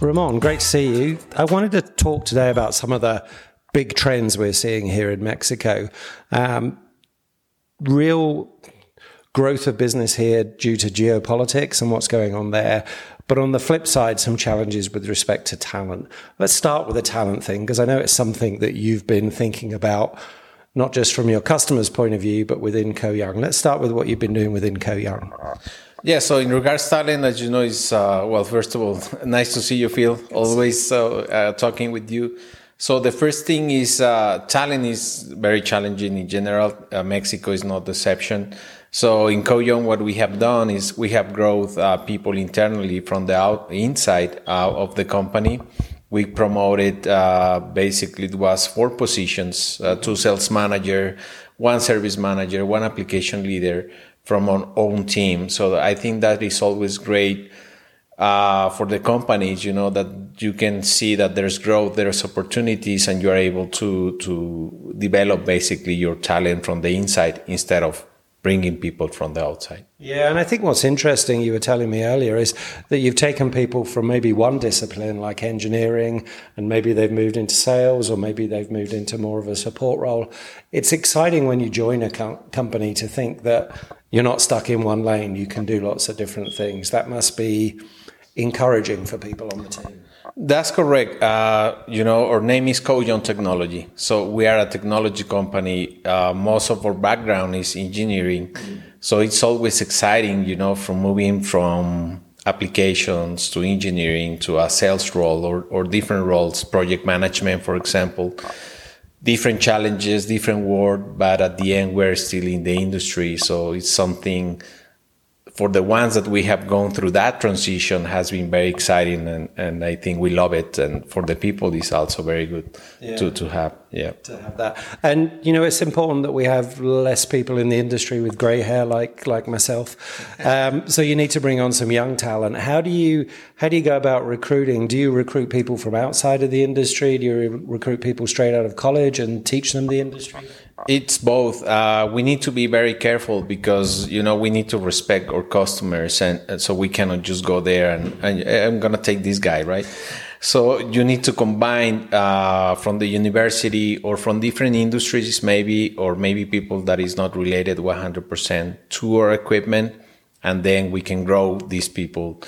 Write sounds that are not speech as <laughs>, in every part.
Ramon, great to see you. I wanted to talk today about some of the big trends we're seeing here in Mexico. Um, real growth of business here due to geopolitics and what's going on there. But on the flip side, some challenges with respect to talent. Let's start with the talent thing, because I know it's something that you've been thinking about, not just from your customer's point of view, but within Koh Young. Let's start with what you've been doing within Koh Young. Yeah, so in regards to talent, as you know, is uh, well, first of all, <laughs> nice to see you, Phil. Always uh, uh, talking with you. So the first thing is uh, talent is very challenging in general. Uh, Mexico is not the exception. So in Koh Young, what we have done is we have growth uh, people internally from the out inside uh, of the company. We promoted uh, basically it was four positions: uh, two sales manager, one service manager, one application leader from our own team. So I think that is always great uh, for the companies, you know, that you can see that there's growth, there's opportunities, and you are able to to develop basically your talent from the inside instead of bringing people from the outside. Yeah, and I think what's interesting, you were telling me earlier, is that you've taken people from maybe one discipline like engineering, and maybe they've moved into sales, or maybe they've moved into more of a support role. It's exciting when you join a co- company to think that you're not stuck in one lane, you can do lots of different things. That must be encouraging for people on the team. That's correct. Uh, you know, our name is Koh Young Technology. So we are a technology company. Uh, most of our background is engineering. So it's always exciting, you know, from moving from applications to engineering to a sales role or, or different roles, project management, for example. Different challenges, different world, but at the end, we're still in the industry. So it's something for the ones that we have gone through that transition has been very exciting and, and I think we love it. And for the people, it's also very good yeah. to, to have. Yeah. To have that. And, you know, it's important that we have less people in the industry with grey hair like, like myself. Um, so you need to bring on some young talent. How do you, how do you go about recruiting? Do you recruit people from outside of the industry? Do you recruit people straight out of college and teach them the industry? It's both. Uh, we need to be very careful because you know we need to respect our customers, and, and so we cannot just go there and, and I'm gonna take this guy, right? So you need to combine uh, from the university or from different industries, maybe, or maybe people that is not related 100% to our equipment, and then we can grow these people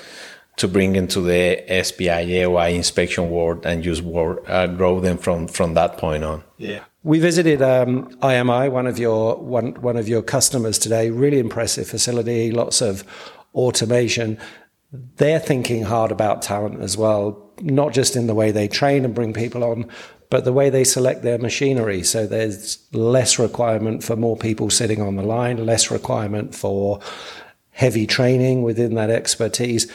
to bring into the SPI AOI inspection world and use work, uh, grow them from from that point on. Yeah. We visited um, IMI, one of your one one of your customers today. Really impressive facility, lots of automation. They're thinking hard about talent as well, not just in the way they train and bring people on, but the way they select their machinery. So there's less requirement for more people sitting on the line, less requirement for heavy training within that expertise.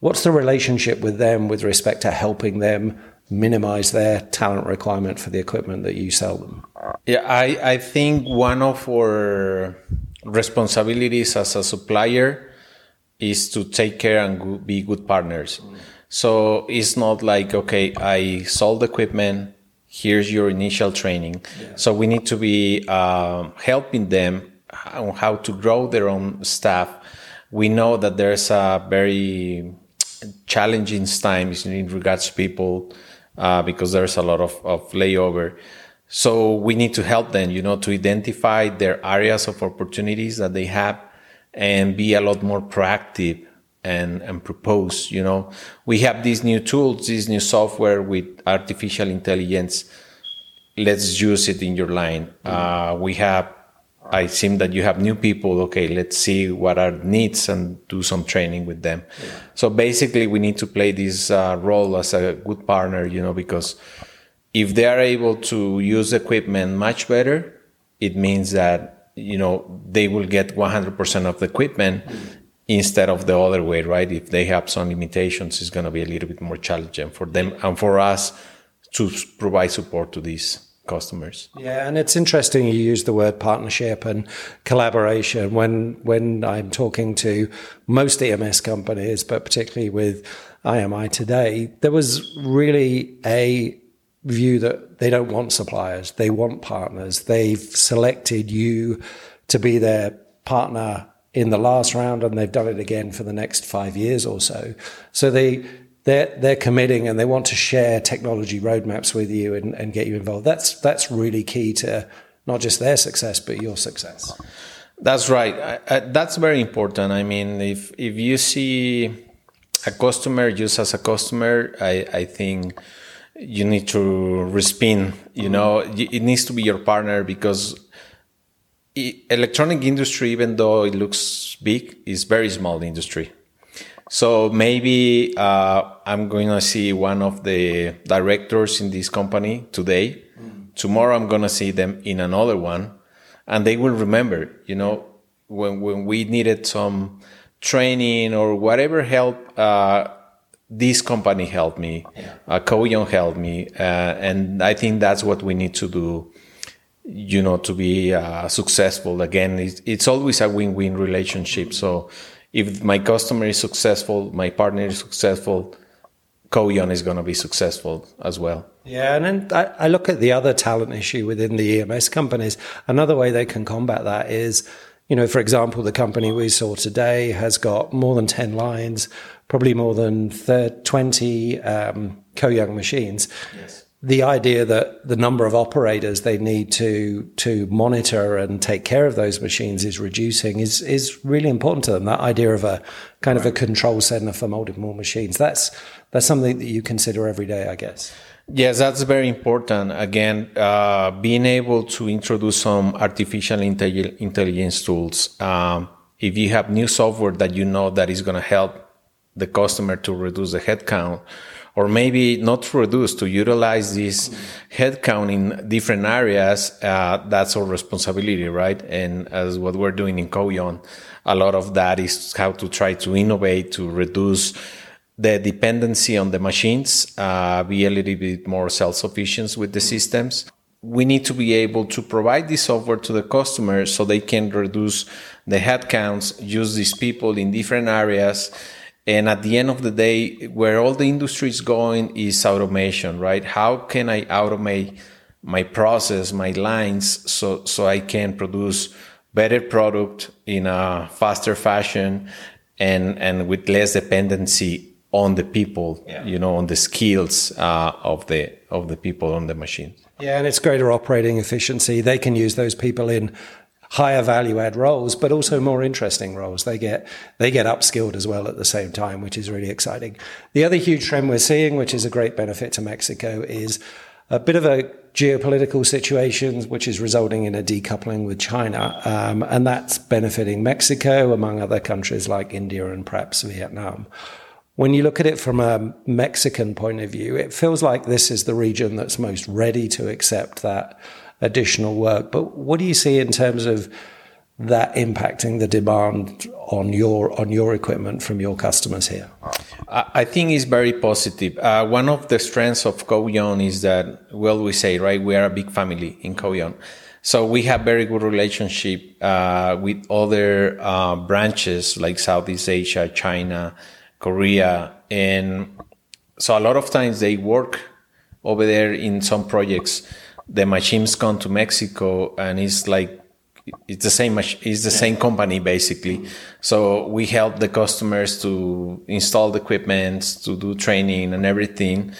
What's the relationship with them with respect to helping them minimize their talent requirement for the equipment that you sell them? Yeah, I, I think one of our responsibilities as a supplier is to take care and be good partners. Mm. So it's not like, okay, I sold equipment, here's your initial training. Yeah. So we need to be uh, helping them on how to grow their own staff. We know that there's a very challenging times in regards to people uh, because there's a lot of, of layover. So we need to help them, you know, to identify their areas of opportunities that they have and be a lot more proactive and, and propose, you know. We have these new tools, this new software with artificial intelligence. Let's use it in your line. Uh, we have I seem that you have new people. Okay, let's see what are needs and do some training with them. Yeah. So basically, we need to play this uh, role as a good partner, you know, because if they are able to use equipment much better, it means that you know they will get 100% of the equipment mm-hmm. Instead of the other way, right? If they have some limitations, it's going to be a little bit more challenging for them and for us to provide support to these customers. Yeah, and it's interesting you use the word partnership and collaboration when when I'm talking to most EMS companies, but particularly with IMI today, there was really a view that they don't want suppliers, they want partners. They've selected you to be their partner in the last round and they've done it again for the next 5 years or so. So they they're they're committing and they want to share technology roadmaps with you and, and get you involved. That's that's really key to not just their success but your success. That's right. I, I, that's very important. I mean, if if you see a customer just as a customer, I, I think you need to respin. You know, it needs to be your partner because electronic industry, even though it looks big, is very small industry. So maybe uh, I'm going to see one of the directors in this company today. Mm. Tomorrow I'm going to see them in another one, and they will remember. You know, when when we needed some training or whatever help, uh, this company helped me. Yeah. Uh, helped me, uh, and I think that's what we need to do you know to be uh, successful again. It's, it's, always a win-win relationship. So if my customer is successful my partner is successful Koh Young is going to be successful as well. Yeah and then I, look at the other talent issue within the ems companies. Another way they can combat that is you know for example the company we saw today has got more than 10 lines probably more than 30, 20 um, machines. Yes the idea that the number of operators they need to to monitor and take care of those machines is reducing is is really important to them. That idea of a kind right. of a control center for multiple machines. That's that's something that you consider every day, I guess. Yes, that's very important. Again, uh, being able to introduce some artificial intelligence tools. Um, if you have new software that you know that is going to help the customer to reduce the headcount or maybe not reduce to utilize this headcount in different areas uh, that's our responsibility right? And as what we're doing in Koh Young a lot of that is how to try to innovate to reduce the dependency on the machines uh, be a little bit more self-sufficient with the systems. We need to be able to provide this software to the customer so they can reduce the headcounts use these people in different areas and at the end of the day, where all the industry is going is automation, right? How can I automate my process, my lines, so so I can produce better product in a faster fashion and and with less dependency on the people, yeah. you know, on the skills uh, of the of the people on the machine. Yeah, and it's greater operating efficiency. They can use those people in higher value add roles, but also more interesting roles. They get they get upskilled as well at the same time, which is really exciting. The other huge trend we're seeing, which is a great benefit to Mexico, is a bit of a geopolitical situation, which is resulting in a decoupling with China, um, and that's benefiting Mexico among other countries like India and perhaps Vietnam. When you look at it from a Mexican point of view, it feels like this is the region that's most ready to accept that additional work. But what do you see in terms of that impacting the demand on your on your equipment from your customers here? I think it's very positive. Uh, one of the strengths of Koh Young is that, well, we say right, we are a big family in Koh Young. So we have very good relationship uh, with other uh, branches like Southeast Asia, China, Korea, and so a lot of times they work over there in some projects the machines come to Mexico and it's like it's the same it's the same company basically. So we help the customers to install the equipment to do training and everything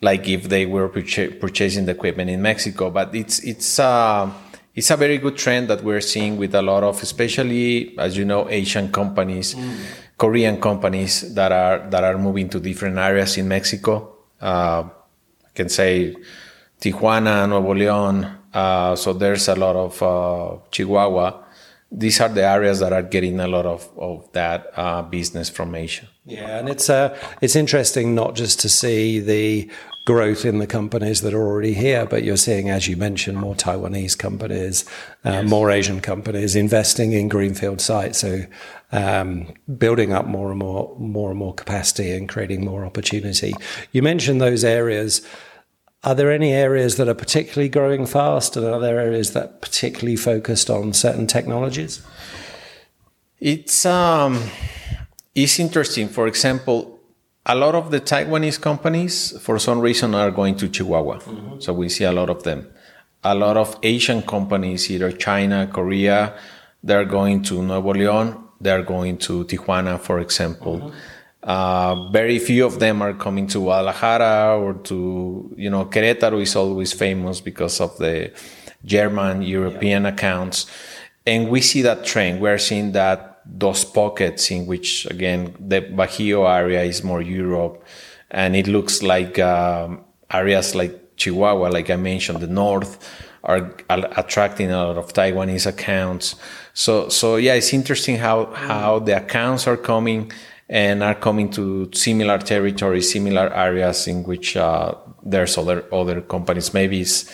like if they were purchasing the equipment in Mexico. But it's it's uh it's a very good trend that we're seeing with a lot of especially as you know Asian companies mm. Korean companies that are that are moving to different areas in Mexico. Uh, I can say Tijuana, Nuevo León. Uh, so there's a lot of uh, Chihuahua. These are the areas that are getting a lot of, of that uh, business from Asia. Yeah, and it's uh, it's interesting not just to see the growth in the companies that are already here, but you're seeing, as you mentioned, more Taiwanese companies, uh, yes. more Asian companies investing in greenfield sites. So um, building up more and more, more and more capacity and creating more opportunity. You mentioned those areas. Are there any areas that are particularly growing fast, and are there areas that are particularly focused on certain technologies? It's um, it's interesting. For example, a lot of the Taiwanese companies, for some reason, are going to Chihuahua. Mm-hmm. So we see a lot of them. A lot of Asian companies, either China, Korea, they're going to Nuevo León. They're going to Tijuana, for example. Mm-hmm Uh, very few of them are coming to Guadalajara or to, you know, Querétaro is always famous because of the German European accounts. And we see that trend. We're seeing that those pockets in which, again, the Bajío area is more Europe and it looks like um, areas like Chihuahua, like I mentioned, the north are attracting a lot of Taiwanese accounts. So, so yeah, it's interesting how, how the accounts are coming and are coming to similar territories, similar areas in which uh, there's other other companies. Maybe it's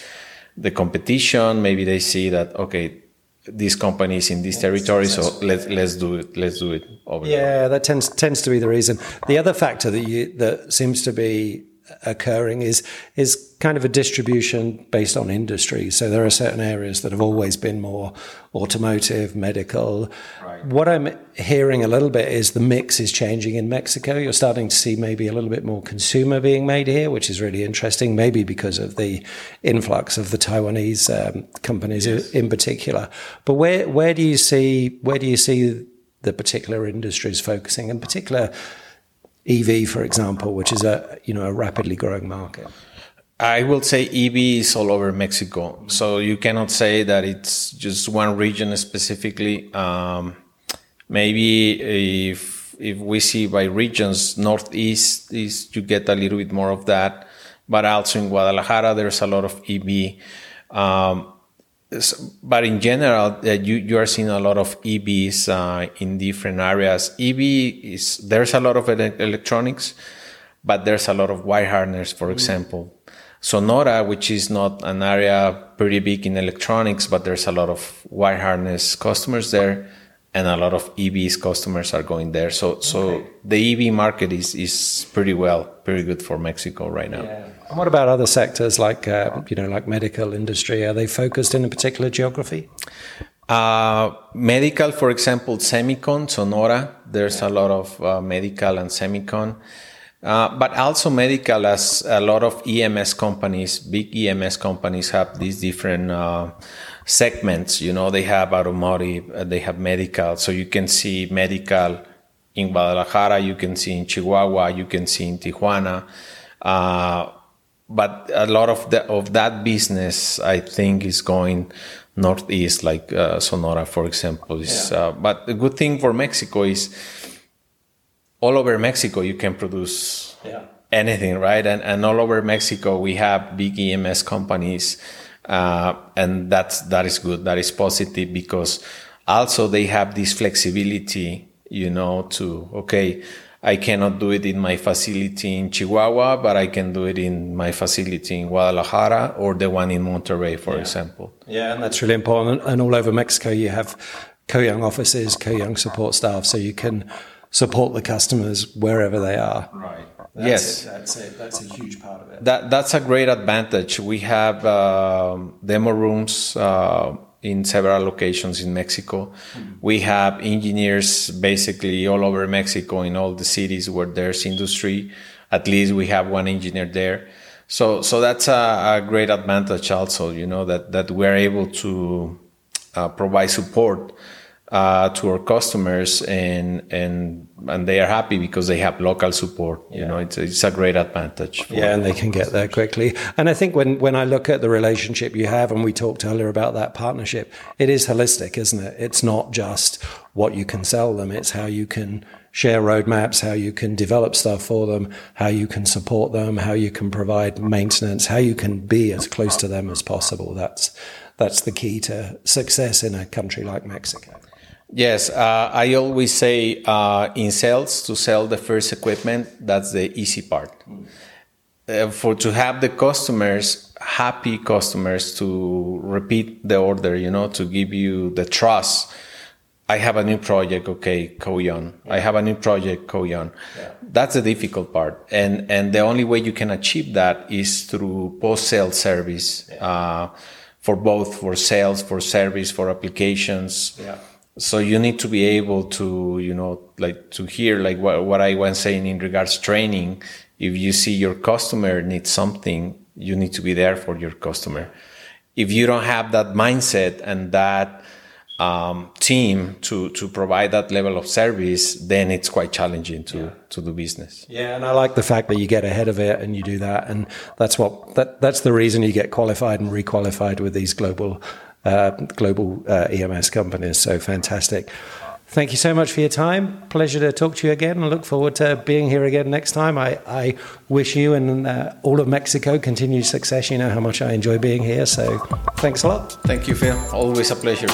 the competition. Maybe they see that okay, these companies in this territory, so let's let's do it. Let's do it over. Yeah, that tends tends to be the reason. The other factor that you that seems to be occurring is is kind of a distribution based on industry. So there are certain areas that have always been more automotive, medical. Right. What I'm hearing a little bit is the mix is changing in Mexico. You're starting to see maybe a little bit more consumer being made here, which is really interesting. Maybe because of the influx of the Taiwanese um, companies yes. in particular. But where where do you see where do you see the particular industries focusing, in particular? EV, for example, which is a you know a rapidly growing market? I will say EV is all over Mexico, so you cannot say that it's just one region specifically. Um, maybe if if we see by regions, northeast is you get a little bit more of that, but also in Guadalajara there's a lot of EV. Um, but in general, uh, you you are seeing a lot of EVs uh, in different areas. EV is there's a lot of electronics, but there's a lot of wire harness, for mm. example. Sonora, which is not an area pretty big in electronics, but there's a lot of wire harness customers there, and a lot of EVs customers are going there. So so okay. the EV market is is pretty well, pretty good for Mexico right now. Yeah. And what about other sectors like uh, you know like medical industry? Are they focused in a particular geography? Uh, medical, for example, semicon, Sonora. There's a lot of uh, medical and semicon. Uh, but also medical, as a lot of EMS companies, big EMS companies have these different uh, segments. You know, they have automotive, uh, they have medical. So you can see medical in Guadalajara, you can see in Chihuahua, you can see in Tijuana. Uh, but a lot of the, of that business, I think, is going northeast, like uh, Sonora, for example. Is, yeah. uh, but the good thing for Mexico is all over Mexico you can produce yeah. anything, right? And and all over Mexico we have big EMS companies, uh, and that's that is good. That is positive because also they have this flexibility, you know, to okay I cannot do it in my facility in Chihuahua, but I can do it in my facility in Guadalajara or the one in Monterrey, for yeah. example. Yeah, and that's really important. And all over Mexico, you have Koh Young offices, Koh Young support staff, so you can support the customers wherever they are. Right. That's yes, it. that's it. That's a huge part of it. That that's a great advantage. We have um, demo rooms. Uh, in several locations in Mexico. Mm-hmm. We have engineers basically all over Mexico in all the cities where there's industry. At least we have one engineer there. So, so that's a, a great advantage also, you know, that, that we're able to uh, provide support uh, to our customers and and and they are happy because they have local support you know it's, it's a great advantage yeah and they can get there quickly. And i think when when i look at the relationship you have and we talked earlier about that partnership it is holistic isn't it? It's not just what you can sell them it's how you can share roadmaps how you can develop stuff for them how you can support them how you can provide maintenance how you can be as close to them as possible. That's that's the key to success in a country like mexico Yes, uh, I always say uh, in sales to sell the first equipment, that's the easy part. Mm. Uh, for to have the customers, happy customers to repeat the order, you know, to give you the trust. I have a new project, okay, Koh Young. Yeah. I have a new project, Koh Young. Yeah. That's the difficult part. And, and the only way you can achieve that is through post-sale service, yeah. uh, for both for sales, for service, for applications. Yeah so you need to be able to you know like to hear like what, what i was saying in regards training if you see your customer needs something you need to be there for your customer if you don't have that mindset and that um, team to to provide that level of service, then it's quite challenging to yeah. to do business. Yeah, and I like the fact that you get ahead of it and you do that, and that's what that that's the reason you get qualified and requalified with these global uh, global uh, EMS companies. So fantastic. Thank you so much for your time. Pleasure to talk to you again. I look forward to being here again next time. I, I wish you and uh, all of Mexico continued success. You know how much I enjoy being here. So thanks a lot. Thank you, Phil. Always a pleasure.